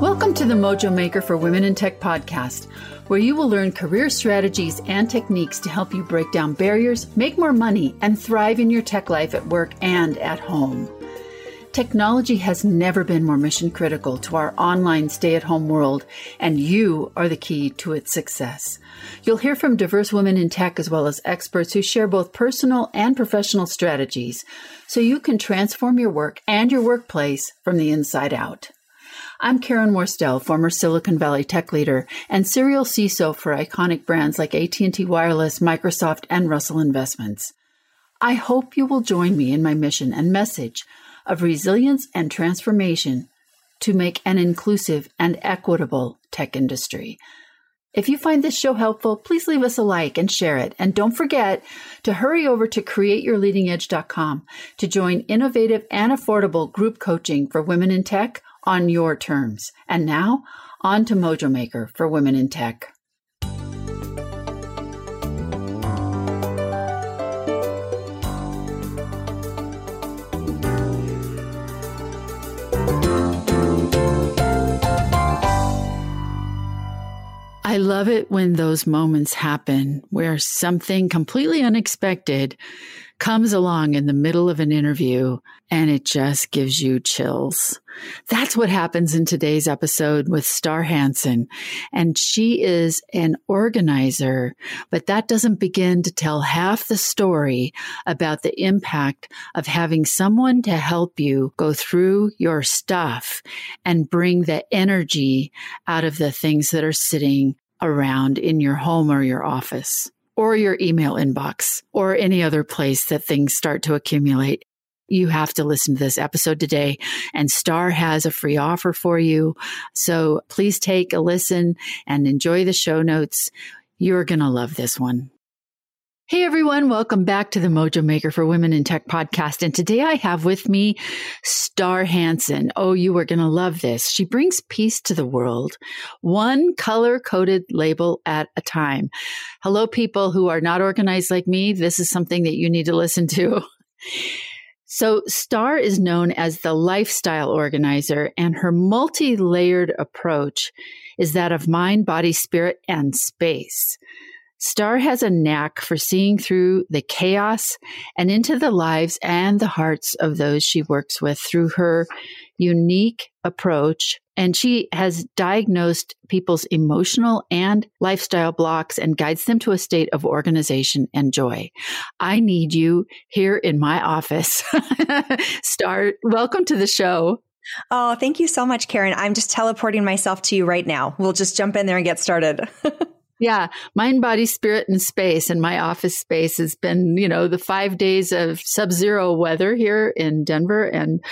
Welcome to the Mojo Maker for Women in Tech podcast, where you will learn career strategies and techniques to help you break down barriers, make more money, and thrive in your tech life at work and at home. Technology has never been more mission critical to our online stay at home world, and you are the key to its success. You'll hear from diverse women in tech as well as experts who share both personal and professional strategies so you can transform your work and your workplace from the inside out. I'm Karen Worstell, former Silicon Valley tech leader and serial CISO for iconic brands like AT&T Wireless, Microsoft, and Russell Investments. I hope you will join me in my mission and message of resilience and transformation to make an inclusive and equitable tech industry. If you find this show helpful, please leave us a like and share it. And don't forget to hurry over to createyourleadingedge.com to join innovative and affordable group coaching for women in tech on your terms. And now, on to Mojo Maker for Women in Tech. I love it when those moments happen where something completely unexpected comes along in the middle of an interview and it just gives you chills. That's what happens in today's episode with Star Hansen. And she is an organizer, but that doesn't begin to tell half the story about the impact of having someone to help you go through your stuff and bring the energy out of the things that are sitting around in your home or your office or your email inbox or any other place that things start to accumulate. You have to listen to this episode today and Star has a free offer for you. So please take a listen and enjoy the show notes. You're going to love this one. Hey everyone, welcome back to the Mojo Maker for Women in Tech podcast. And today I have with me Star Hansen. Oh, you are going to love this. She brings peace to the world, one color coded label at a time. Hello, people who are not organized like me. This is something that you need to listen to. So, Star is known as the lifestyle organizer, and her multi layered approach is that of mind, body, spirit, and space. Star has a knack for seeing through the chaos and into the lives and the hearts of those she works with through her unique approach. And she has diagnosed people's emotional and lifestyle blocks and guides them to a state of organization and joy. I need you here in my office. Star, welcome to the show. Oh, thank you so much, Karen. I'm just teleporting myself to you right now. We'll just jump in there and get started. Yeah, mind, body, spirit, and space. And my office space has been, you know, the five days of sub zero weather here in Denver. And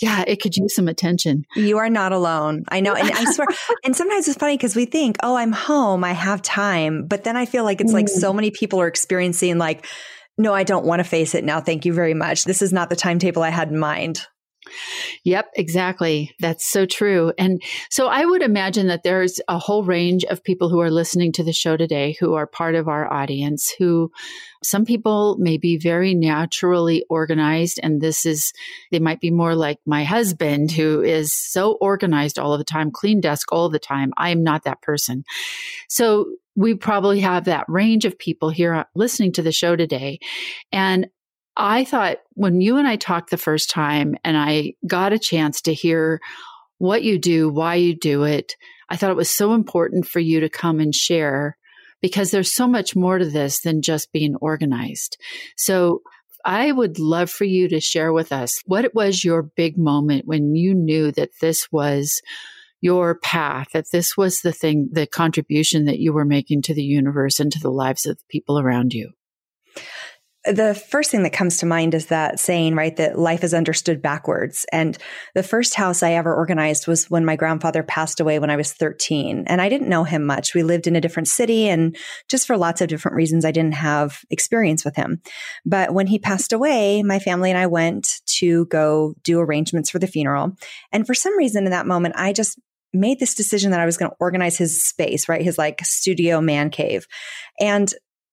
yeah, it could use some attention. You are not alone. I know. And I swear, and sometimes it's funny because we think, oh, I'm home, I have time. But then I feel like it's mm. like so mm. many people are experiencing, like, no, I don't want to face it now. Thank you very much. This is not the timetable I had in mind. Yep, exactly. That's so true. And so I would imagine that there's a whole range of people who are listening to the show today who are part of our audience who some people may be very naturally organized and this is they might be more like my husband who is so organized all of the time, clean desk all the time. I am not that person. So we probably have that range of people here uh, listening to the show today. And I thought when you and I talked the first time and I got a chance to hear what you do, why you do it, I thought it was so important for you to come and share because there's so much more to this than just being organized. So I would love for you to share with us what it was your big moment when you knew that this was your path, that this was the thing, the contribution that you were making to the universe and to the lives of the people around you the first thing that comes to mind is that saying, right, that life is understood backwards. And the first house I ever organized was when my grandfather passed away when I was 13. And I didn't know him much. We lived in a different city and just for lots of different reasons, I didn't have experience with him. But when he passed away, my family and I went to go do arrangements for the funeral. And for some reason in that moment, I just made this decision that I was going to organize his space, right? His like studio man cave. And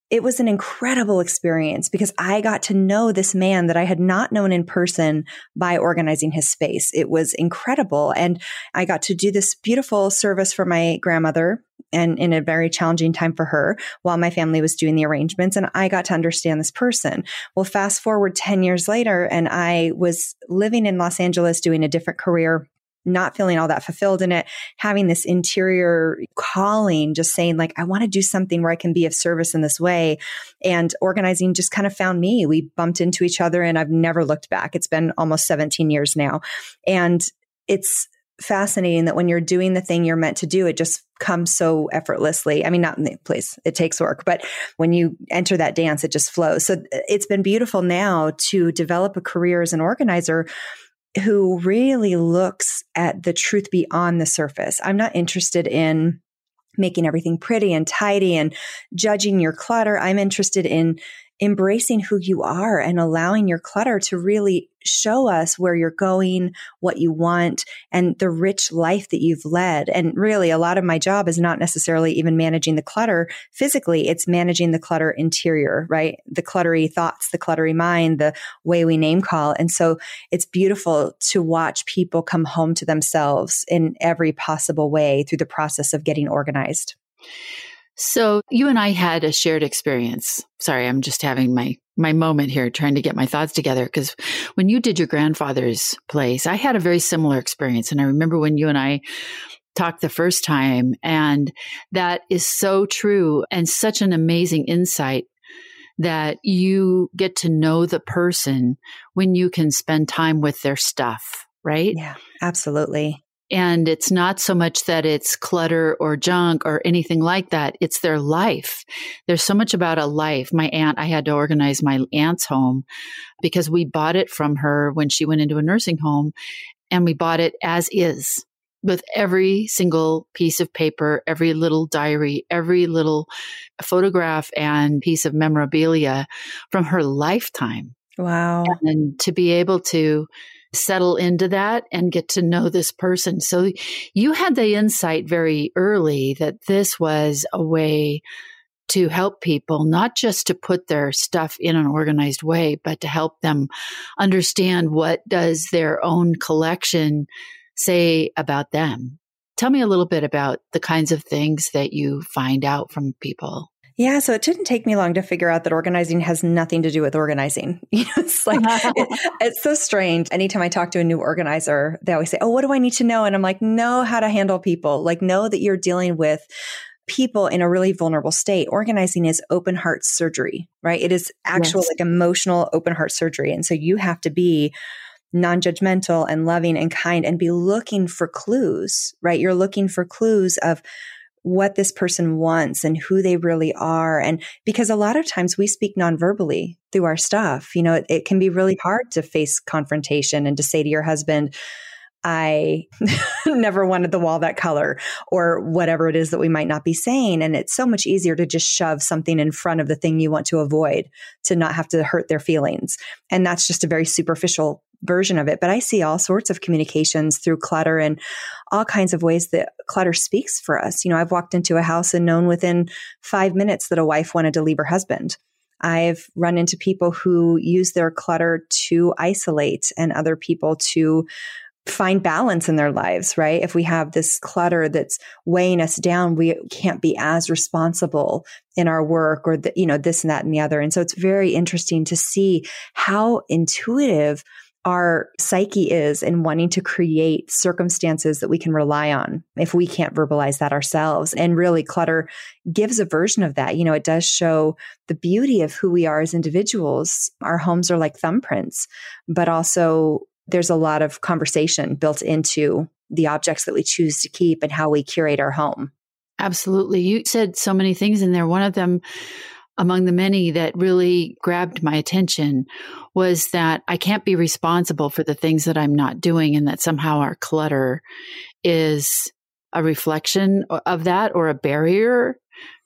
it was an incredible experience because I got to know this man that I had not known in person by organizing his space. It was incredible. And I got to do this beautiful service for my grandmother and in a very challenging time for her while my family was doing the arrangements. And I got to understand this person. Well, fast forward 10 years later, and I was living in Los Angeles doing a different career not feeling all that fulfilled in it, having this interior calling, just saying, like, I want to do something where I can be of service in this way. And organizing just kind of found me. We bumped into each other and I've never looked back. It's been almost 17 years now. And it's fascinating that when you're doing the thing you're meant to do, it just comes so effortlessly. I mean, not in the place, it takes work, but when you enter that dance, it just flows. So uh, it's been beautiful now to develop a career as an organizer who really looks at the truth beyond the surface. I'm not interested in making everything pretty and tidy and judging your clutter. I'm interested in embracing who you are and allowing your clutter to really show us where you're going, what you want, and the rich life that you've led. And really, a lot of my job is not necessarily even managing the clutter physically, it's managing the clutter interior, right? The cluttery thoughts, the cluttery mind, the way we name call. And so it's beautiful to watch people come home to themselves in every possible way through the process of getting organized. So you and I had a shared experience. Sorry, I'm just having my my moment here trying to get my thoughts together because when you did your grandfather's place, I had a very similar experience and I remember when you and I talked the first time and that is so true and such an amazing insight that you get to know the person when you can spend time with their stuff, right? Yeah, absolutely. And it's not so much that it's clutter or junk or anything like that. It's their life. There's so much about a life. My aunt, I had to organize my aunt's home because we bought it from her when she went into a nursing home and we bought it as is with every single piece of paper, every little diary, every little photograph and piece of memorabilia from her lifetime. Wow. And to be able to settle into that and get to know this person. So you had the insight very early that this was a way to help people, not just to put their stuff in an organized way, but to help them understand what does their own collection say about them. Tell me a little bit about the kinds of things that you find out from people. Yeah, so it didn't take me long to figure out that organizing has nothing to do with organizing. You know, it's like it, it's so strange. Anytime I talk to a new organizer, they always say, "Oh, what do I need to know?" And I'm like, "Know how to handle people. Like know that you're dealing with people in a really vulnerable state. Organizing is open heart surgery, right? It is actual yes. like emotional open heart surgery. And so you have to be non-judgmental and loving and kind and be looking for clues, right? You're looking for clues of what this person wants and who they really are. And because a lot of times we speak nonverbally through our stuff, you know, it, it can be really hard to face confrontation and to say to your husband, I never wanted the wall that color or whatever it is that we might not be saying. And it's so much easier to just shove something in front of the thing you want to avoid to not have to hurt their feelings. And that's just a very superficial version of it. But I see all sorts of communications through clutter and all kinds of ways that clutter speaks for us. You know, I've walked into a house and known within five minutes that a wife wanted to leave her husband. I've run into people who use their clutter to isolate and other people to find balance in their lives, right? If we have this clutter that's weighing us down, we can't be as responsible in our work or the, you know, this and that and the other. And so it's very interesting to see how intuitive our psyche is in wanting to create circumstances that we can rely on if we can't verbalize that ourselves. And really, clutter gives a version of that. You know, it does show the beauty of who we are as individuals. Our homes are like thumbprints, but also there's a lot of conversation built into the objects that we choose to keep and how we curate our home. Absolutely. You said so many things in there. One of them among the many that really grabbed my attention was that I can't be responsible for the things that I'm not doing and that somehow our clutter is a reflection of that or a barrier.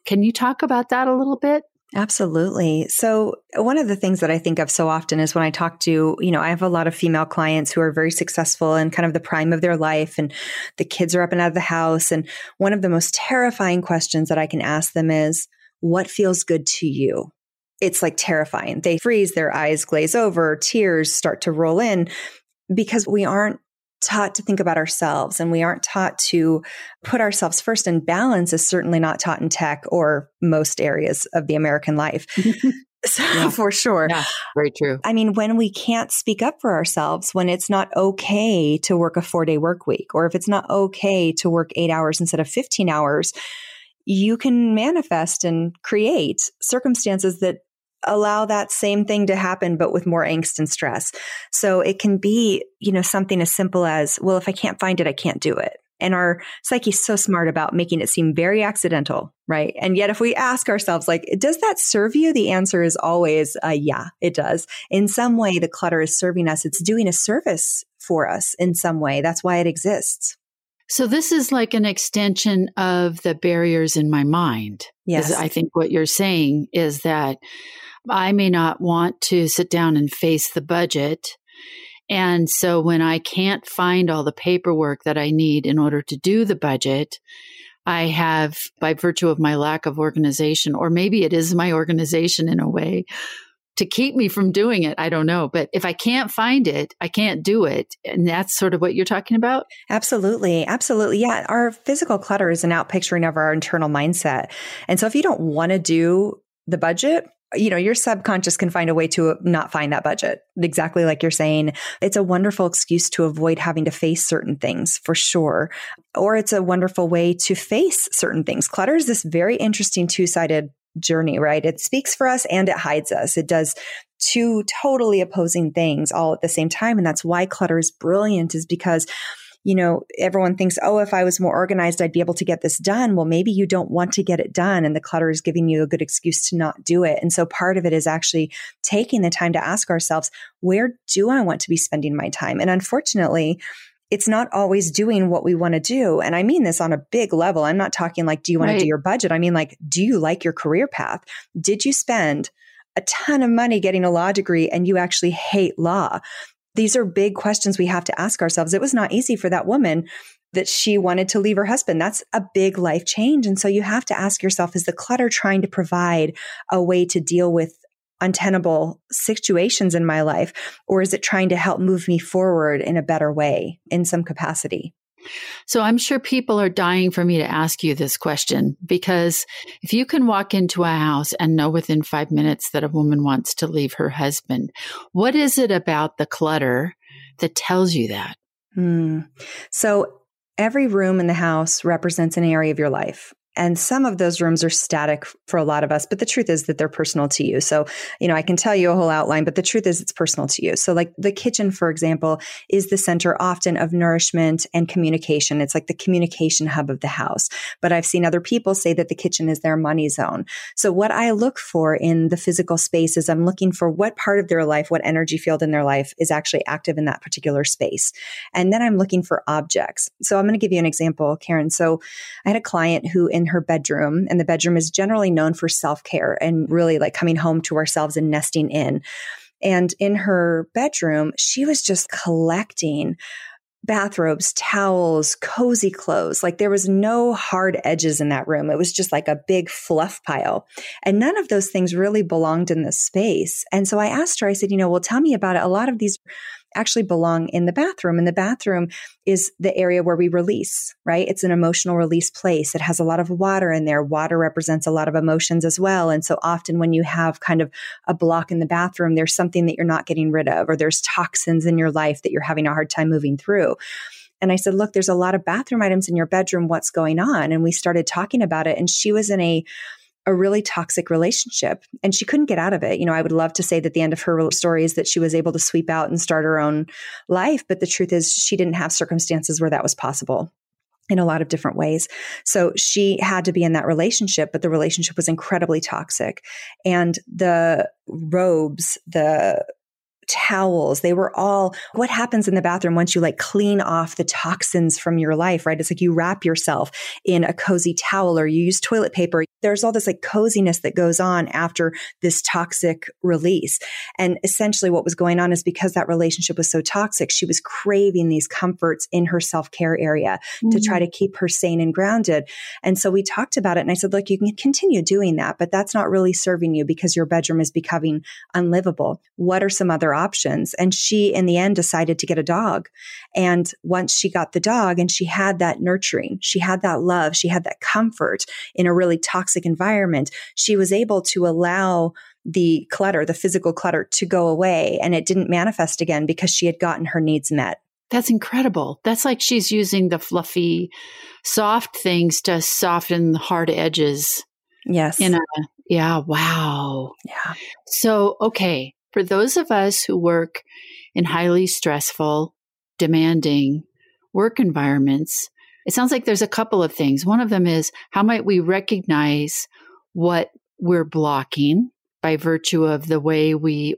Can you talk about that a little bit? Absolutely. So, one of the things that I think of so often is when I talk to, you know, I have a lot of female clients who are very successful and kind of the prime of their life, and the kids are up and out of the house. And one of the most terrifying questions that I can ask them is, what feels good to you. It's like terrifying. They freeze, their eyes glaze over, tears start to roll in because we aren't taught to think about ourselves and we aren't taught to put ourselves first and balance is certainly not taught in tech or most areas of the American life. so, yeah. for sure. Yeah, very true. I mean, when we can't speak up for ourselves, when it's not okay to work a four day work week, or if it's not okay to work eight hours instead of 15 hours, you can manifest and create circumstances that allow that same thing to happen, but with more angst and stress. So it can be, you know, something as simple as, well, if I can't find it, I can't do it. And our psyche's so smart about making it seem very accidental, right? And yet, if we ask ourselves, like, does that serve you? The answer is always, uh, yeah, it does. In some way, the clutter is serving us. It's doing a service for us in some way. That's why it exists. So this is like an extension of the barriers in my mind. Yes. I think what you're saying is that I may not want to sit down and face the budget. And so when I can't find all the paperwork that I need in order to do the budget, I have, by virtue of my lack of organization, or maybe it is my organization in a way, to keep me from doing it. I don't know. But if I can't find it, I can't do it. And that's sort of what you're talking about? Absolutely. Absolutely. Yeah. Our physical clutter is an outpicturing of our internal mindset. And so if you don't want to do the budget, you know, your subconscious can find a way to not find that budget. Exactly like you're saying. It's a wonderful excuse to avoid having to face certain things for sure. Or it's a wonderful way to face certain things. Clutter is this very interesting two sided journey, right? It speaks for us and it hides us. It does two totally opposing things all at the same time. And that's why clutter is brilliant is because you know, everyone thinks, oh, if I was more organized, I'd be able to get this done. Well, maybe you don't want to get it done and the clutter is giving you a good excuse to not do it. And so part of it is actually taking the time to ask ourselves, where do I want to be spending my time? And unfortunately, it's not always doing what we want to do. And I mean this on a big level. I'm not talking like, do you want right. to do your budget? I mean, like, do you like your career path? Did you spend a ton of money getting a law degree and you actually hate law? These are big questions we have to ask ourselves. It was not easy for that woman that she wanted to leave her husband. That's a big life change. And so you have to ask yourself, is the clutter trying to provide a way to deal with untenable situations in my life? Or is it trying to help move me forward in a better way in some capacity? So I'm sure people are dying for me to ask you this question because if you can walk into a house and know within five minutes that a woman wants to leave her husband, what is it about the clutter that tells you that? Hmm. So every room in the house represents an area of your life. And some of those rooms are static for a lot of us, but the truth is that they're personal to you. So, you know, I can tell you a whole outline, but the truth is it's personal to you. So, like the kitchen, for example, is the center often of nourishment and communication. It's like the communication hub of the house. But I've seen other people say that the kitchen is their money zone. So, what I look for in the physical space is I'm looking for what part of their life, what energy field in their life is actually active in that particular space. And then I'm looking for objects. So, I'm going to give you an example, Karen. So, I had a client who, in in her bedroom, and the bedroom is generally known for self care and really like coming home to ourselves and nesting in. And in her bedroom, she was just collecting bathrobes, towels, cozy clothes. Like there was no hard edges in that room. It was just like a big fluff pile. And none of those things really belonged in the space. And so I asked her, I said, you know, well, tell me about it. A lot of these actually belong in the bathroom. And the bathroom is the area where we release, right? It's an emotional release place. It has a lot of water in there. Water represents a lot of emotions as well. And so often when you have kind of a block in the bathroom, there's something that you're not getting rid of, or there's toxins in your life that you're having a hard time moving through. And I said, Look, there's a lot of bathroom items in your bedroom. What's going on? And we started talking about it. And she was in a a really toxic relationship and she couldn't get out of it. You know, I would love to say that the end of her story is that she was able to sweep out and start her own life. But the truth is, she didn't have circumstances where that was possible in a lot of different ways. So she had to be in that relationship, but the relationship was incredibly toxic. And the robes, the towels. They were all what happens in the bathroom once you like clean off the toxins from your life, right? It's like you wrap yourself in a cozy towel or you use toilet paper. There's all this like coziness that goes on after this toxic release. And essentially what was going on is because that relationship was so toxic, she was craving these comforts in her self care area mm-hmm. to try mm-hmm. to keep her sane and grounded. And so we talked about it and I said, look, you can continue doing that, but that's not really serving you because your bedroom is becoming unlivable. What are some other options? And she, in the end, decided to get a dog. And once she got the dog and she had that nurturing, she had that love, she had that comfort in a really toxic environment, she was able to allow the clutter, the physical clutter to go away and it didn't manifest again because she had gotten her needs met. That's incredible. That's like she's using the fluffy, soft things to soften the hard edges. Yes. In a yeah, wow. Yeah. So, okay, for those of us who work in highly stressful, demanding work environments, it sounds like there's a couple of things. One of them is how might we recognize what we're blocking by virtue of the way we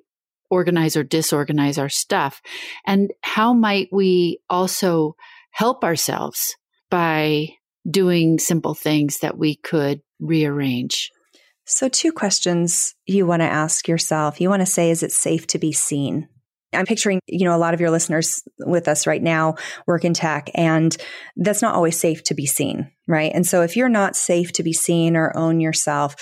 organize or disorganize our stuff? And how might we also help ourselves by doing simple things that we could rearrange? So, two questions you want to ask yourself. You want to say, is it safe to be seen? I'm picturing, you know, a lot of your listeners with us right now work in tech, and that's not always safe to be seen, right? And so, if you're not safe to be seen or own yourself,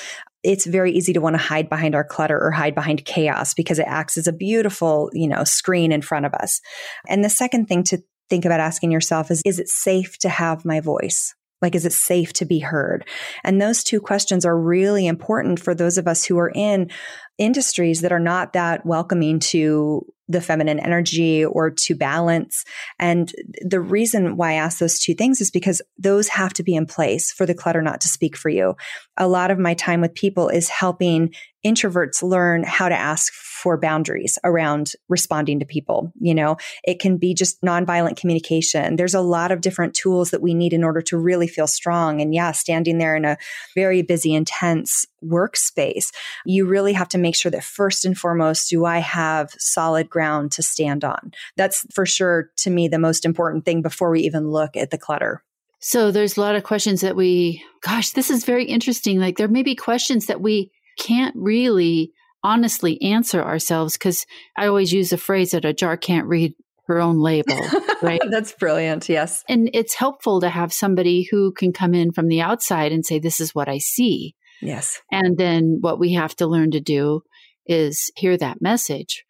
it's very easy to want to hide behind our clutter or hide behind chaos because it acts as a beautiful, you know, screen in front of us. And the second thing to think about asking yourself is, is it safe to have my voice? Like, is it safe to be heard? And those two questions are really important for those of us who are in industries that are not that welcoming to the feminine energy or to balance. And the reason why I ask those two things is because those have to be in place for the clutter not to speak for you. A lot of my time with people is helping introverts learn how to ask for boundaries around responding to people. You know, it can be just nonviolent communication. There's a lot of different tools that we need in order to really feel strong. And yeah, standing there in a very busy, intense workspace, you really have to make sure that first and foremost, do I have solid ground to stand on? That's for sure to me the most important thing before we even look at the clutter. So there's a lot of questions that we, gosh, this is very interesting. Like there may be questions that we can't really honestly answer ourselves because I always use the phrase that a jar can't read her own label, right? That's brilliant. Yes. And it's helpful to have somebody who can come in from the outside and say, This is what I see. Yes. And then what we have to learn to do is hear that message.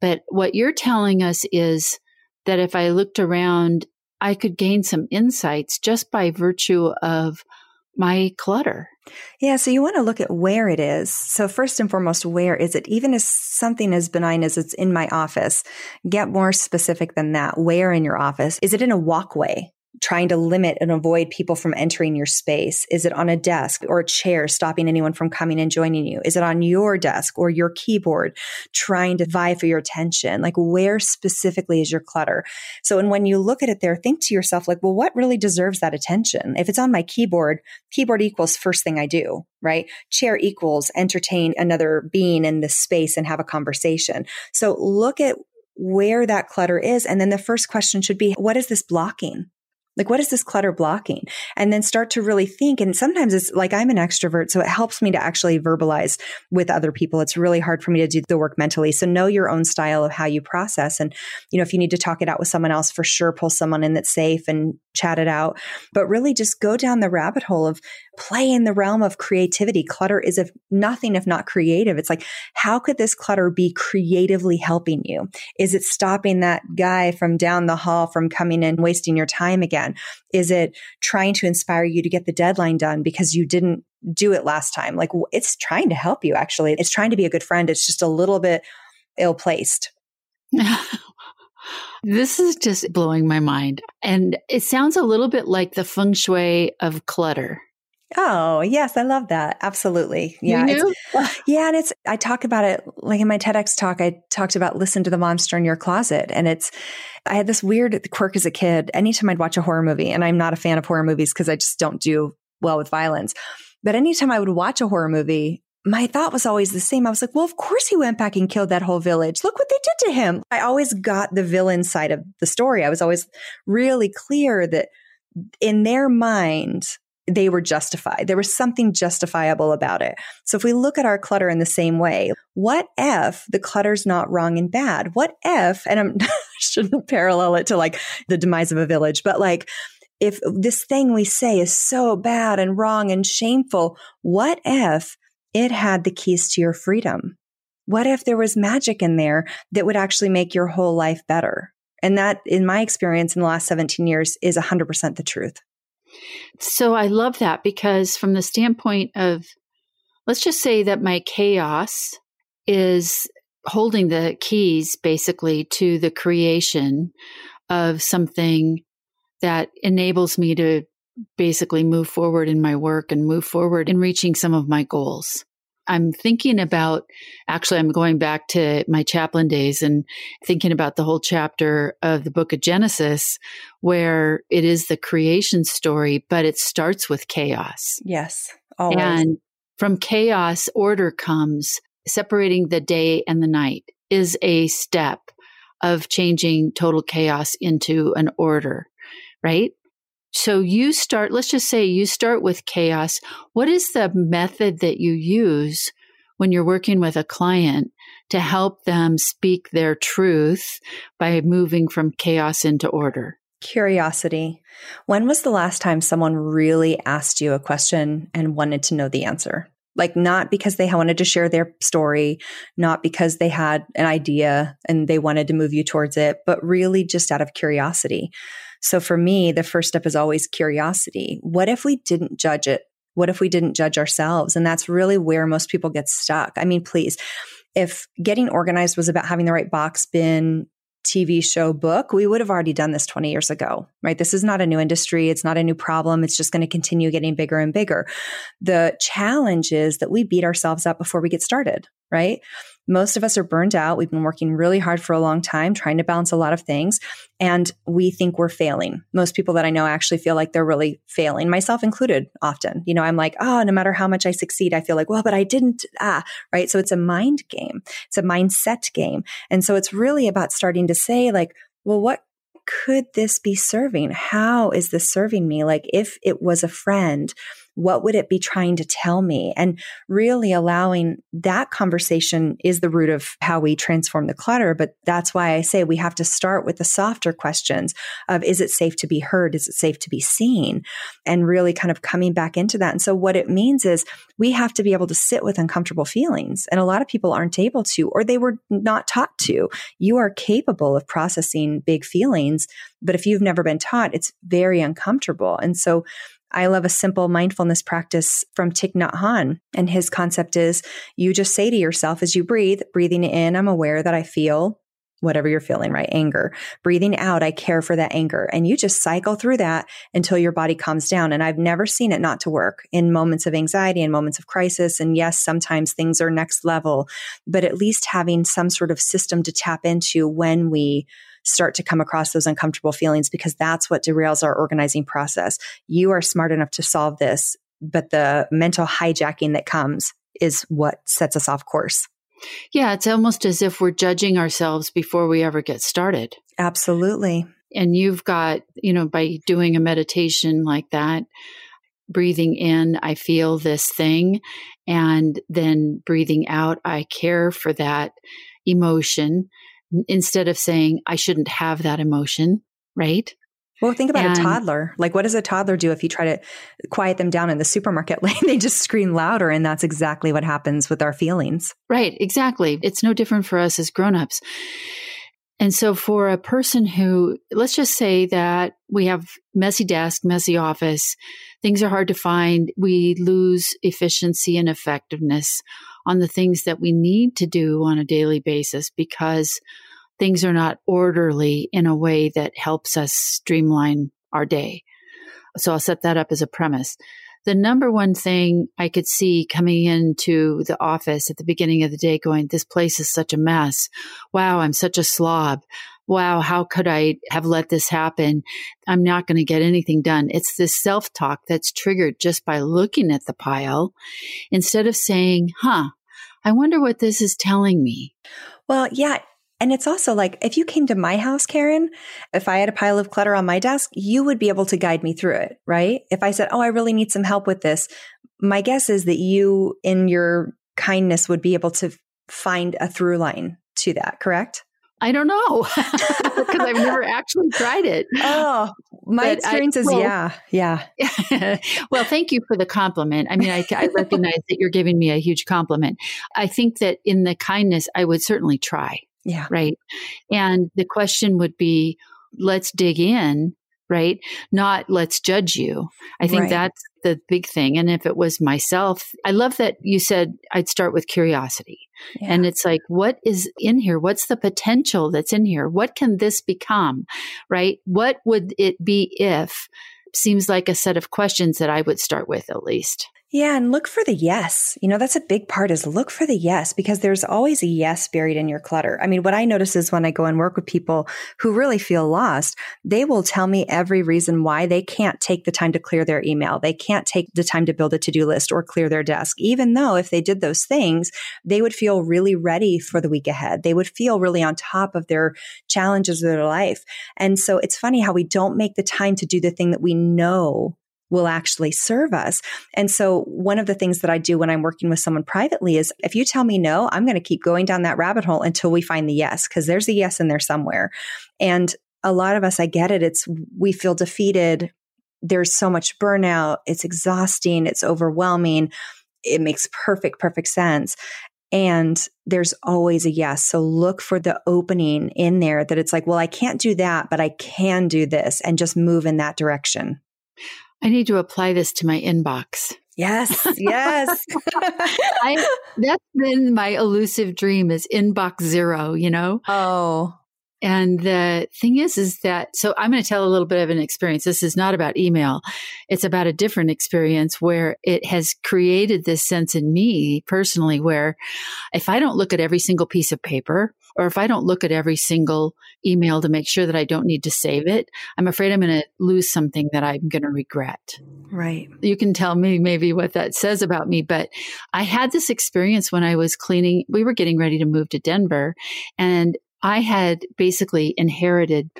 But what you're telling us is that if I looked around, I could gain some insights just by virtue of my clutter. Yeah, so you want to look at where it is. So first and foremost, where is it? Even as something as benign as it's in my office, get more specific than that. Where in your office? Is it in a walkway? Trying to limit and avoid people from entering your space? Is it on a desk or a chair stopping anyone from coming and joining you? Is it on your desk or your keyboard trying to vie for your attention? Like where specifically is your clutter? So, and when you look at it there, think to yourself, like, well, what really deserves that attention? If it's on my keyboard, keyboard equals first thing I do, right? Chair equals entertain another being in this space and have a conversation. So look at where that clutter is. And then the first question should be, what is this blocking? Like, what is this clutter blocking? And then start to really think. And sometimes it's like I'm an extrovert, so it helps me to actually verbalize with other people. It's really hard for me to do the work mentally. So know your own style of how you process. And, you know, if you need to talk it out with someone else, for sure, pull someone in that's safe and chat it out. But really just go down the rabbit hole of play in the realm of creativity. Clutter is if nothing if not creative. It's like, how could this clutter be creatively helping you? Is it stopping that guy from down the hall from coming in, wasting your time again? Is it trying to inspire you to get the deadline done because you didn't do it last time? Like it's trying to help you actually. It's trying to be a good friend. It's just a little bit ill placed. This is just blowing my mind. And it sounds a little bit like the feng shui of clutter. Oh, yes, I love that. Absolutely. Yeah. yeah. And it's, I talk about it like in my TEDx talk, I talked about listen to the monster in your closet. And it's, I had this weird quirk as a kid. Anytime I'd watch a horror movie, and I'm not a fan of horror movies because I just don't do well with violence. But anytime I would watch a horror movie, my thought was always the same. I was like, well, of course he went back and killed that whole village. Look what they did to him. I always got the villain side of the story. I was always really clear that in their mind, they were justified. There was something justifiable about it. So if we look at our clutter in the same way, what if the clutter's not wrong and bad? What if, and I'm, I shouldn't parallel it to like the demise of a village, but like, if this thing we say is so bad and wrong and shameful, what if it had the keys to your freedom? What if there was magic in there that would actually make your whole life better? And that, in my experience in the last 17 years, is 100% the truth. So I love that because, from the standpoint of, let's just say that my chaos is holding the keys basically to the creation of something that enables me to basically move forward in my work and move forward in reaching some of my goals. I'm thinking about actually, I'm going back to my chaplain days and thinking about the whole chapter of the book of Genesis where it is the creation story, but it starts with chaos. Yes, always. And from chaos, order comes. Separating the day and the night is a step of changing total chaos into an order, right? So you start, let's just say you start with chaos. What is the method that you use when you're working with a client to help them speak their truth by moving from chaos into order? Curiosity. When was the last time someone really asked you a question and wanted to know the answer? Like, not because they wanted to share their story, not because they had an idea and they wanted to move you towards it, but really just out of curiosity. So for me, the first step is always curiosity. What if we didn't judge it? What if we didn't judge ourselves? And that's really where most people get stuck. I mean, please, if getting organized was about having the right box bin, TV show book, we would have already done this 20 years ago, right? This is not a new industry. It's not a new problem. It's just going to continue getting bigger and bigger. The challenge is that we beat ourselves up before we get started, right? Most of us are burned out. We've been working really hard for a long time, trying to balance a lot of things, and we think we're failing. Most people that I know actually feel like they're really failing, myself included, often. You know, I'm like, oh, no matter how much I succeed, I feel like, well, but I didn't, ah, right? So it's a mind game, it's a mindset game. And so it's really about starting to say, like, well, what could this be serving? How is this serving me? Like, if it was a friend, what would it be trying to tell me? And really allowing that conversation is the root of how we transform the clutter. But that's why I say we have to start with the softer questions of is it safe to be heard? Is it safe to be seen? And really kind of coming back into that. And so what it means is we have to be able to sit with uncomfortable feelings. And a lot of people aren't able to, or they were not taught to. You are capable of processing big feelings. But if you've never been taught, it's very uncomfortable. And so I love a simple mindfulness practice from Thich Nhat Hanh. And his concept is you just say to yourself as you breathe, breathing in, I'm aware that I feel whatever you're feeling, right? Anger. Breathing out, I care for that anger. And you just cycle through that until your body calms down. And I've never seen it not to work in moments of anxiety and moments of crisis. And yes, sometimes things are next level, but at least having some sort of system to tap into when we start to come across those uncomfortable feelings because that's what derails our organizing process. You are smart enough to solve this, but the mental hijacking that comes is what sets us off course. Yeah, it's almost as if we're judging ourselves before we ever get started. Absolutely. And you've got, you know, by doing a meditation like that, breathing in, I feel this thing, and then breathing out, I care for that emotion instead of saying, I shouldn't have that emotion, right? Well, think about and, a toddler. Like, what does a toddler do if you try to quiet them down in the supermarket lane? they just scream louder. And that's exactly what happens with our feelings. Right. Exactly. It's no different for us as grown-ups. And so for a person who, let's just say that we have messy desk, messy office, things are hard to find. We lose efficiency and effectiveness on the things that we need to do on a daily basis because things are not orderly in a way that helps us streamline our day. So I'll set that up as a premise. The number one thing I could see coming into the office at the beginning of the day going, this place is such a mess. Wow, I'm such a slob. wow, how could I have let this happen? I'm not going to get anything done. It's this self talk that's triggered just by looking at the pile instead of saying, huh, I wonder what this is telling me. Well, yeah. And it's also like if you came to my house, Karen, if I had a pile of clutter on my desk, you would be able to guide me through it, right? If I said, Oh, I really need some help with this, my guess is that you, in your kindness, would be able to find a through line to that, correct? I don't know because I've never actually tried it. Oh, my but experience I, is well, yeah, yeah. well, thank you for the compliment. I mean, I, I recognize that you're giving me a huge compliment. I think that in the kindness, I would certainly try. Yeah. Right. And the question would be, let's dig in right? Not let's judge you. I think right. that's the big thing. And if it was myself, I love that you said I'd start with curiosity. Yeah. And it's like, what is in here? What's the potential that's in here? What can this become? Right? What would it be if? Seems like a set of questions that I would start with at least. Yeah, and look for the yes. You know, that's a big part is look for the yes because there's always a yes buried in your clutter. I mean, what I notice is when I go and work with people who really feel lost, they will tell me every reason why they can't take the time to clear their email. They can't take the time to build a to-do list or clear their desk, even though if they did those things, they would feel really ready for the week ahead. They would feel really on top of their challenges of their life. And so it's funny how we don't make the time to do the thing that we know will actually serve us. And so one of the things that I do when I'm working with someone privately is if you tell me no, I'm going to keep going down that rabbit hole until we find the yes, because there's a yes in there somewhere. And a lot of us, I get it. It's we feel defeated. There's so much burnout. It's exhausting. It's overwhelming. It makes perfect, perfect sense. And there's always a yes. So look for the opening in there that it's like, well, I can't do that, but I can do this and just move in that direction. I need to apply this to my inbox. Yes, yes. I, that's been my elusive dream is inbox zero, you know? Oh. And the thing is, is that, so I'm going to tell a little bit of an experience. This is not about email. It's about a different experience where it has created this sense in me personally, where if I don't look at every single piece of paper, or if I don't look at every single email to make sure that I don't need to save it, I'm afraid I'm going to lose something that I'm going to regret. Right. You can tell me maybe what that says about me, but I had this experience when I was cleaning. We were getting ready to move to Denver and I had basically inherited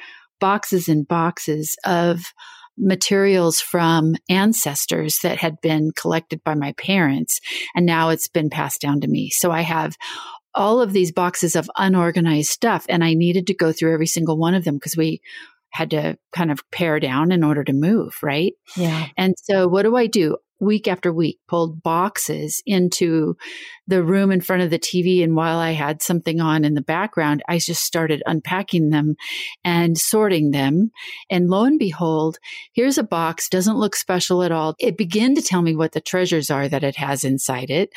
boxes and boxes of materials from ancestors that had been collected by my parents and now it's been passed down to me. So I have all of these boxes of unorganized stuff and I needed to go through every single one of them because we had to kind of pare down in order to move, right? Yeah. And so what do I do? Week after week pulled boxes into the room in front of the TV. And while I had something on in the background, I just started unpacking them and sorting them. And lo and behold, here's a box, doesn't look special at all. It began to tell me what the treasures are that it has inside it.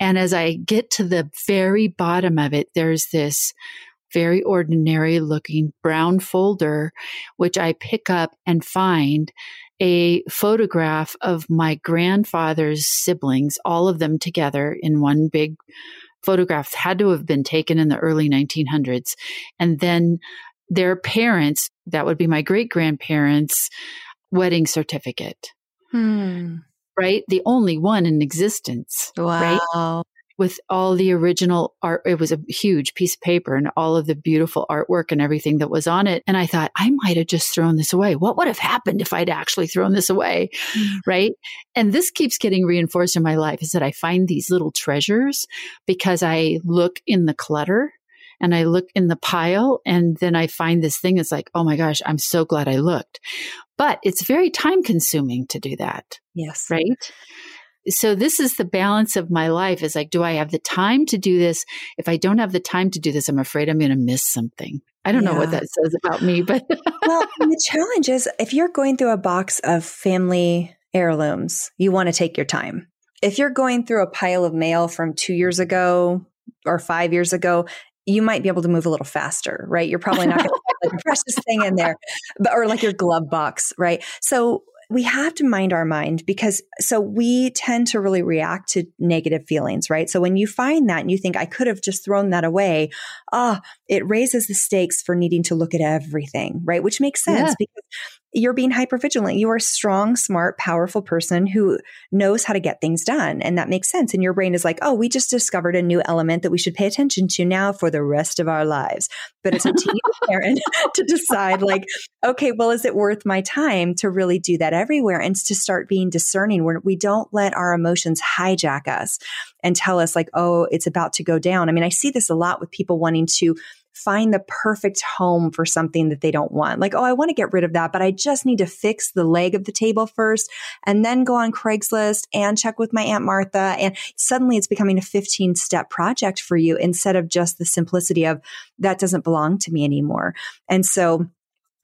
And as I get to the very bottom of it, there's this very ordinary looking brown folder, which I pick up and find a photograph of my grandfather's siblings, all of them together in one big photograph, had to have been taken in the early 1900s. And then their parents, that would be my great grandparents' wedding certificate. Hmm. Right? The only one in existence. Wow. Right? With all the original art. It was a huge piece of paper and all of the beautiful artwork and everything that was on it. And I thought, I might have just thrown this away. What would have happened if I'd actually thrown this away? Mm-hmm. Right. And this keeps getting reinforced in my life is that I find these little treasures because I look in the clutter and I look in the pile and then I find this thing. It's like, oh my gosh, I'm so glad I looked. But it's very time consuming to do that. Yes. Right so this is the balance of my life is like, do I have the time to do this? If I don't have the time to do this, I'm afraid I'm going to miss something. I don't yeah. know what that says about me, but well, the challenge is if you're going through a box of family heirlooms, you want to take your time. If you're going through a pile of mail from two years ago or five years ago, you might be able to move a little faster, right? You're probably not going to like the freshest thing in there, but or like your glove box, right? So we have to mind our mind because so we tend to really react to negative feelings, right? So when you find that and you think I could have just thrown that away, ah, oh, it raises the stakes for needing to look at everything, right? Which makes sense yeah. because you're being hyper vigilant. You are a strong, smart, powerful person who knows how to get things done. And that makes sense. And your brain is like, oh, we just discovered a new element that we should pay attention to now for the rest of our lives. But it's up to you, Karen, to decide, like, okay, well, is it worth my time to really do that everywhere and to start being discerning where we don't let our emotions hijack us and tell us, like, oh, it's about to go down. I mean, I see this a lot with people wanting to find the perfect home for something that they don't want. Like, oh, I want to get rid of that, but I just need to fix the leg of the table first and then go on Craigslist and check with my Aunt Martha. And suddenly it's becoming a 15 step project for you instead of just the simplicity of that doesn't belong to me anymore. And so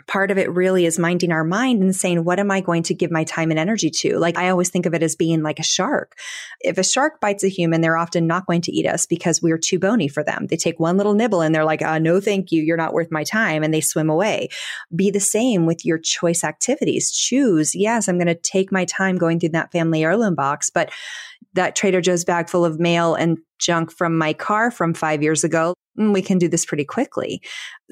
part of it really is minding our mind and saying, what am I going to give my time and energy to? Like I always think of it as being like a shark. If a shark bites a human, they're often not going to eat us because we're too bony for them. They take one little nibble and they're like, uh, no, thank you. You're not worth my time. And they swim away. Be the same with your choice activities. Choose. Yes, I'm going to take my time going through that family heirloom box, but that Trader Joe's bag full of mail and junk from my car from five years ago, mm, we can do this pretty quickly.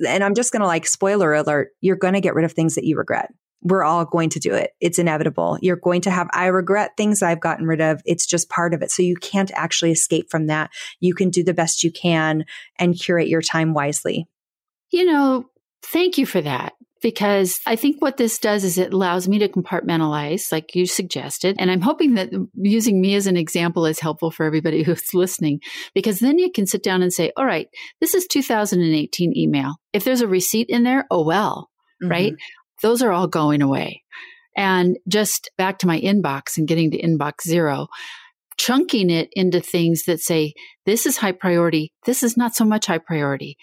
And I'm just going to like, spoiler alert, you're going to get rid of things that you regret. We're all going to do it. It's inevitable. You're going to have, I regret things I've gotten rid of. It's just part of it. So you can't actually escape from that. You can do the best you can and curate your time wisely. You know, thank you for that because I think what this does is it allows me to compartmentalize, like you suggested. And I'm hoping that using me as an example is helpful for everybody who's listening, because then you can sit down and say, all right, this is 2018 email. If there's a receipt in there, oh well, mm-hmm. right? Those are all going away. And just back to my inbox and getting to inbox zero, chunking it into things that say, this is high priority. This is not so much high priority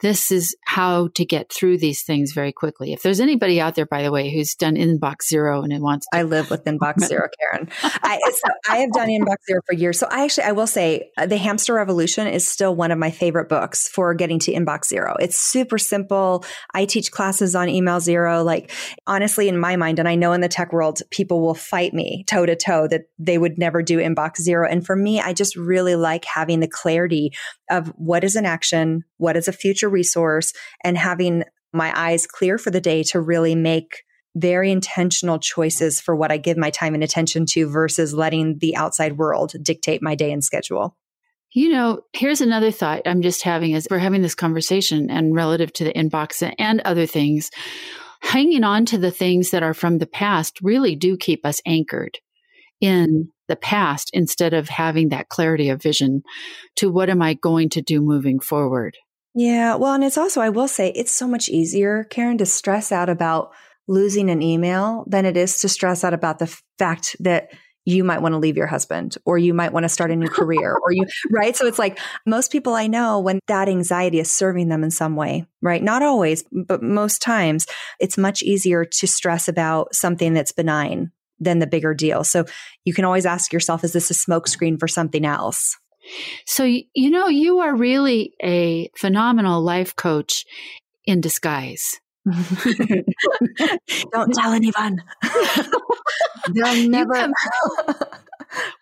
this is how to get through these things very quickly. If there's anybody out there, by the way, who's done inbox zero and it wants to- I live with inbox zero, Karen. I, so I have done inbox zero for years. So I actually, I will say uh, the hamster revolution is still one of my favorite books for getting to inbox zero. It's super simple. I teach classes on email zero. Like honestly, in my mind, and I know in the tech world, people will fight me toe to toe that they would never do inbox zero. And for me, I just really like having the clarity of what is an action, what is a future resource, and having my eyes clear for the day to really make very intentional choices for what I give my time and attention to versus letting the outside world dictate my day and schedule. You know, here's another thought I'm just having as we're having this conversation and relative to the inbox and other things. Hanging on to the things that are from the past really do keep us anchored in the past instead of having that clarity of vision to what am I going to do moving forward. Yeah. Well, and it's also, I will say, it's so much easier, Karen, to stress out about losing an email than it is to stress out about the fact that you might want to leave your husband or you might want to start a new career or you, right? So it's like most people I know when that anxiety is serving them in some way, right? Not always, but most times it's much easier to stress about something that's benign than the bigger deal. So you can always ask yourself, is this a smokescreen for something else? So, you know, you are really a phenomenal life coach in disguise. Don't tell anyone. They'll never.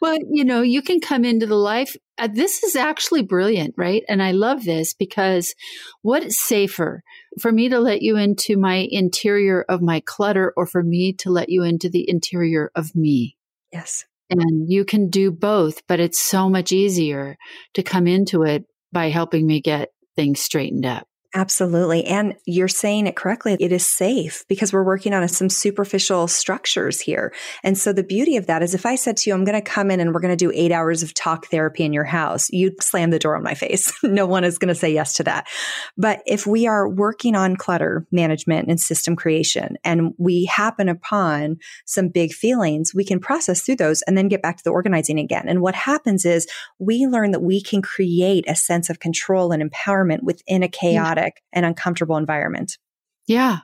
Well, you know, you can come into the life. Uh, this is actually brilliant, right? And I love this because what is safer for me to let you into my interior of my clutter or for me to let you into the interior of me? Yes. And you can do both, but it's so much easier to come into it by helping me get things straightened up. Absolutely. And you're saying it correctly. It is safe because we're working on some superficial structures here. And so the beauty of that is if I said to you, I'm going to come in and we're going to do eight hours of talk therapy in your house, you'd slam the door on my face. no one is going to say yes to that. But if we are working on clutter management and system creation and we happen upon some big feelings, we can process through those and then get back to the organizing again. And what happens is we learn that we can create a sense of control and empowerment within a mm-hmm. chaotic chaotic and uncomfortable environment. Yeah.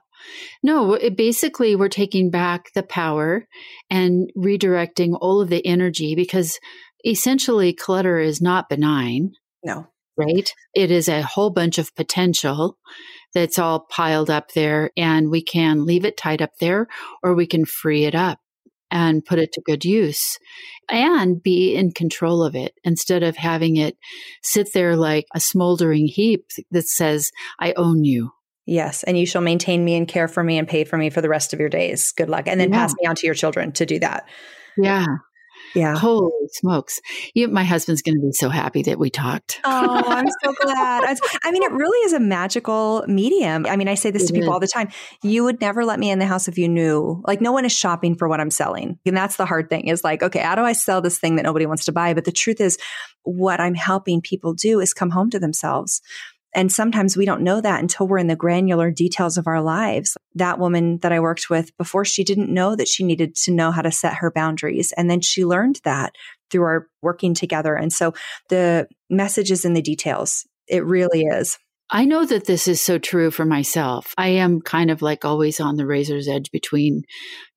No, it basically, we're taking back the power and redirecting all of the energy because essentially clutter is not benign. No. Right? It is a whole bunch of potential that's all piled up there, and we can leave it tied up there or we can free it up and put it to good use and be in control of it instead of having it sit there like a smoldering heap that says, I own you. Yes. And you shall maintain me and care for me and pay for me for the rest of your days. Good luck. And then yeah. pass me on to your children to do that. Yeah. Yeah. Holy smokes. You, my husband's going to be so happy that we talked. Oh, I'm so glad. I mean, it really is a magical medium. I mean, I say this to people all the time. You would never let me in the house if you knew, like, no one is shopping for what I'm selling. And that's the hard thing is like, okay, how do I sell this thing that nobody wants to buy? But the truth is, what I'm helping people do is come home to themselves. And sometimes we don't know that until we're in the granular details of our lives. That woman that I worked with before, she didn't know that she needed to know how to set her boundaries. And then she learned that through our working together. And so the message is in the details. It really is. I know that this is so true for myself. I am kind of like always on the razor's edge between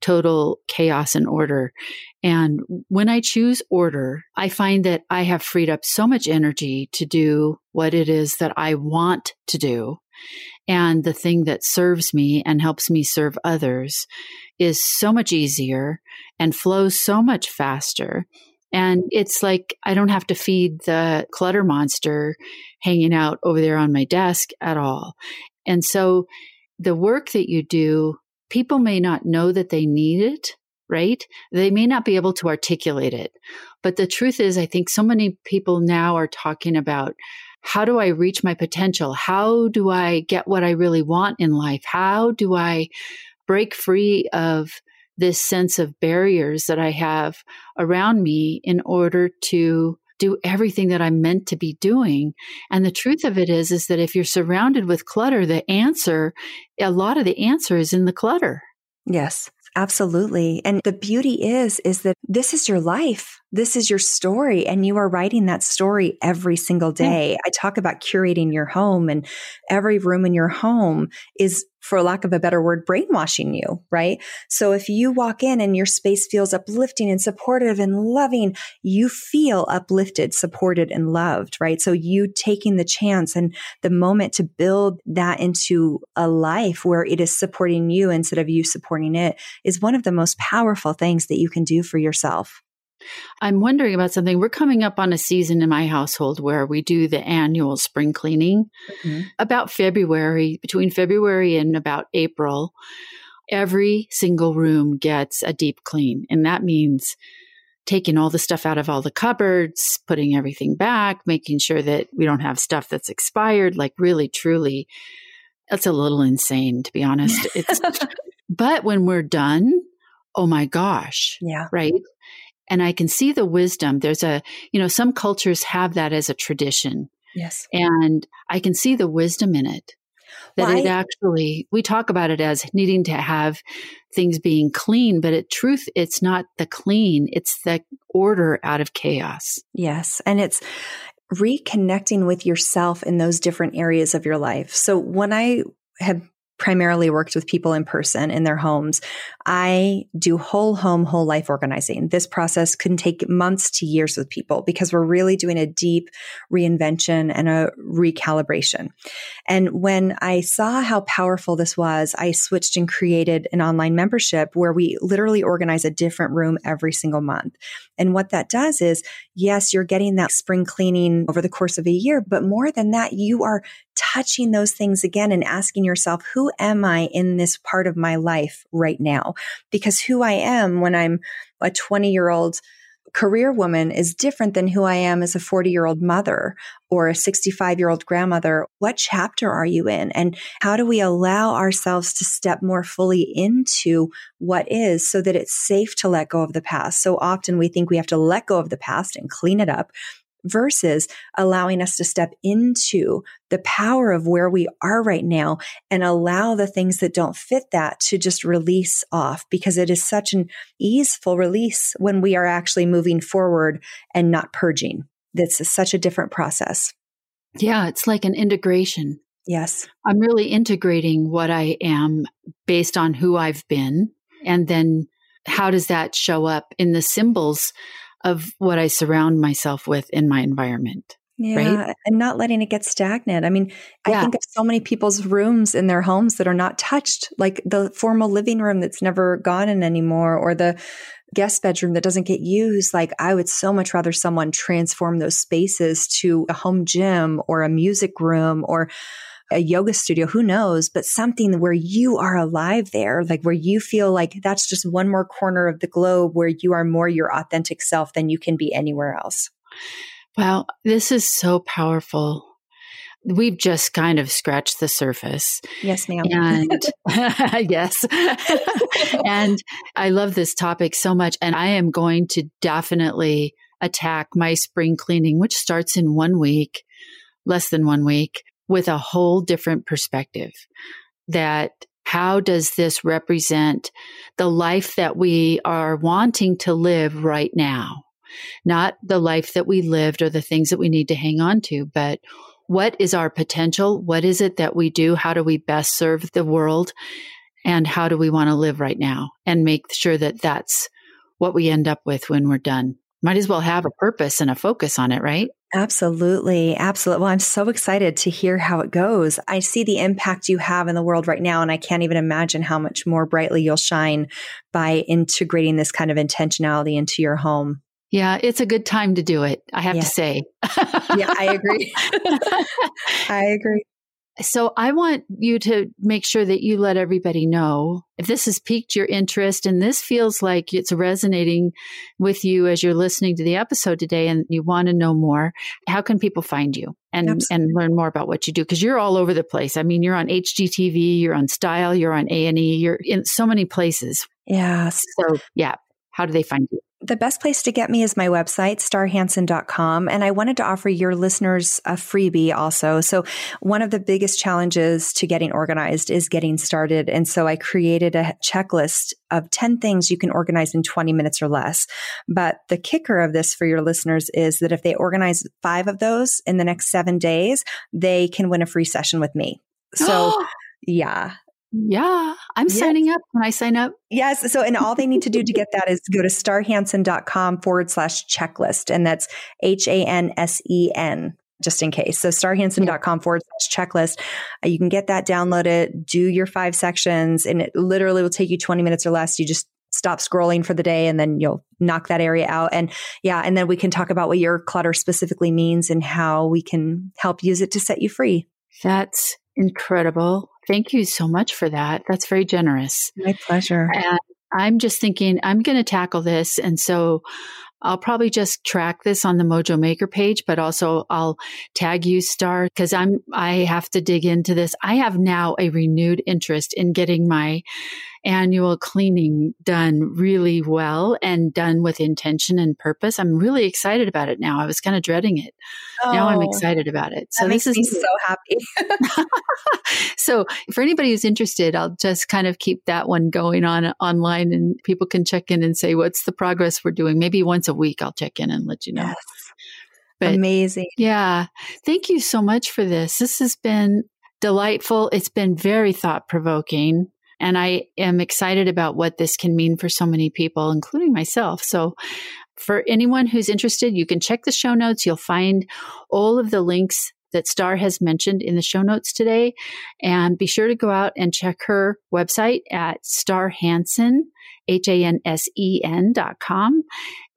total chaos and order. And when I choose order, I find that I have freed up so much energy to do what it is that I want to do. And the thing that serves me and helps me serve others is so much easier and flows so much faster. And it's like I don't have to feed the clutter monster hanging out over there on my desk at all. And so the work that you do, people may not know that they need it, right? They may not be able to articulate it. But the truth is, I think so many people now are talking about how do I reach my potential? How do I get what I really want in life? How do I break free of this sense of barriers that I have around me in order to do everything that I'm meant to be doing. And the truth of it is, is that if you're surrounded with clutter, the answer, a lot of the answer is in the clutter. Yes, absolutely. And the beauty is, is that this is your life. This is your story and you are writing that story every single day. I talk about curating your home and every room in your home is for lack of a better word, brainwashing you, right? So if you walk in and your space feels uplifting and supportive and loving, you feel uplifted, supported and loved, right? So you taking the chance and the moment to build that into a life where it is supporting you instead of you supporting it is one of the most powerful things that you can do for yourself. I'm wondering about something. We're coming up on a season in my household where we do the annual spring cleaning. Mm-hmm. About February, between February and about April, every single room gets a deep clean. And that means taking all the stuff out of all the cupboards, putting everything back, making sure that we don't have stuff that's expired, like really, truly. That's a little insane, to be honest. It's, but when we're done, oh my gosh. Yeah. Right and I can see the wisdom. There's a, you know, some cultures have that as a tradition. Yes. And I can see the wisdom in it. That it actually, we talk about it as needing to have things being clean, but in truth, it's not the clean, it's the order out of chaos. Yes. And it's, reconnecting with yourself in those different areas of your life. So when I have primarily worked with people in person in their homes. I do whole home, whole life organizing. This process can take months to years with people because we're really doing a deep reinvention and a recalibration. And when I saw how powerful this was, I switched and created an online membership where we literally organize a different room every single month. And what that does is, yes, you're getting that spring cleaning over the course of a year, but more than that, you are touching those things again and asking yourself, who am I in this part of my life right now? Because who I am when I'm a 20 year old career woman is different than who I am as a 40 year old mother or a 65 year old grandmother. What chapter are you in? And how do we allow ourselves to step more fully into what is so that it's safe to let go of the past? So often we think we have to let go of the past and clean it up versus allowing us to step into the power of where we are right now and allow the things that don't fit that to just release off because it is such an easeful release when we are actually moving forward and not purging. That's such a different process. Yeah, it's like an integration. Yes. I'm really integrating what I am based on who I've been. And then how does that show up in the symbols of what I surround myself with in my environment. Yeah, right? and not letting it get stagnant. I mean, I think of so many people's rooms in their homes that are not touched, like the formal living room that's never gone in anymore, or the guest bedroom that doesn't get used. Like, I would so much rather someone transform those spaces to a home gym or a music room or a yoga studio, who knows, but something where you are alive there, like where you feel like that's just one more corner of the globe where you are more your authentic self than you can be anywhere else. Wow, this is so powerful. We've just kind of scratched the surface. Yes, ma'am. And yes. and I love this topic so much. And I am going to definitely attack my spring cleaning, which starts in one week, less than one week, with a whole different perspective. That how does this represent the life that we are wanting to live right now? Not the life that we lived or the things that we need to hang on to, but what is our potential? What is it that we do? How do we best serve the world? And how do we want to live right now? And make sure that that's what we end up with when we're done. Might as well have a purpose and a focus on it, right? Absolutely. Absolutely. Well, I'm so excited to hear how it goes. I see the impact you have in the world right now, and I can't even imagine how much more brightly you'll shine by integrating this kind of intentionality into your home. Yeah, it's a good time to do it, I have Yeah. to say. Yeah, I agree. I agree. So I want you to make sure that you let everybody know if this has piqued your interest and this feels like it's resonating with you as you're listening to the episode today and you want to know more, how can people find you and Absolutely. and learn more about what you do because you're all over the place. I mean, you're on HGTV, you're on Style, you're on A&E, you're in so many places. Yeah. So, yeah, how do they find you? The best place to get me is my website, starhansen.com. And I wanted to offer your listeners a freebie also. So, one of the biggest challenges to getting organized is getting started. And so, I created a checklist of 10 things you can organize in 20 minutes or less. But the kicker of this for your listeners is that if they organize five of those in the next seven days, they can win a free session with me. So, yeah, yeah, I'm Yes. signing up when I sign up. Yes. So, and all they need to do to get that is go to starhansen.com forward slash checklist. And that's H A N S E N, just in case. So, starhansen.com forward slash checklist. Uh, You can get that, download it, do your five sections, and it literally will take you 20 minutes or less. You just stop scrolling for the day and then you'll knock that area out. And yeah, and then we can talk about what your clutter specifically means and how we can help use it to set you free. That's incredible. Thank you so much for that. That's very generous. My pleasure. And I'm just thinking I'm going to tackle this. And so I'll probably just track this on the Mojo Maker page, but also I'll tag you star because I'm, I have to dig into this. I have now a renewed interest in getting my annual cleaning done really well and done with intention and purpose. I'm really excited about it now. I was kind of dreading it. Now I'm Oh, excited about it. So this is so happy. so for anybody who's interested, I'll just kind of keep that one going on online and people can check in and say, what's the progress we're doing? Maybe once a week I'll check in and let you know. Yes. But Amazing. yeah, thank you so much for this. This has been delightful. It's been very thought provoking. And I am excited about what this can mean for so many people, including myself. So for anyone who's interested, you can check the show notes. You'll find all of the links that Star has mentioned in the show notes today. And be sure to go out and check her website at Star Hansen, H A N S E N dot com.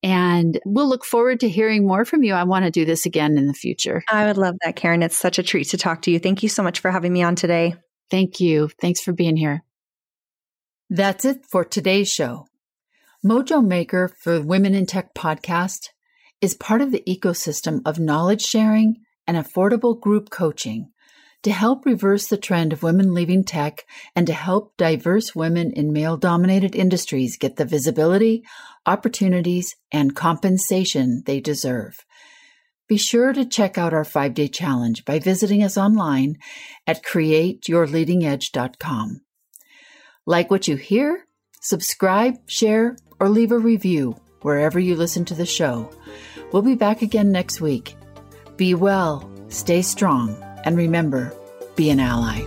And we'll look forward to hearing more from you. I want to do this again in the future. I would love that, Karen. It's such a treat to talk to you. Thank you so much for having me on today. Thank you. Thanks for being here. That's it for today's show. Mojo Maker for Women in Tech podcast is part of the ecosystem of knowledge sharing and affordable group coaching to help reverse the trend of women leaving tech and to help diverse women in male dominated industries get the visibility, opportunities, and compensation they deserve. Be sure to check out our five day challenge by visiting us online at createyourleadingedge.com. Like what you hear? Subscribe, share, or leave a review wherever you listen to the show. We'll be back again next week. Be well, stay strong, and remember, be an ally.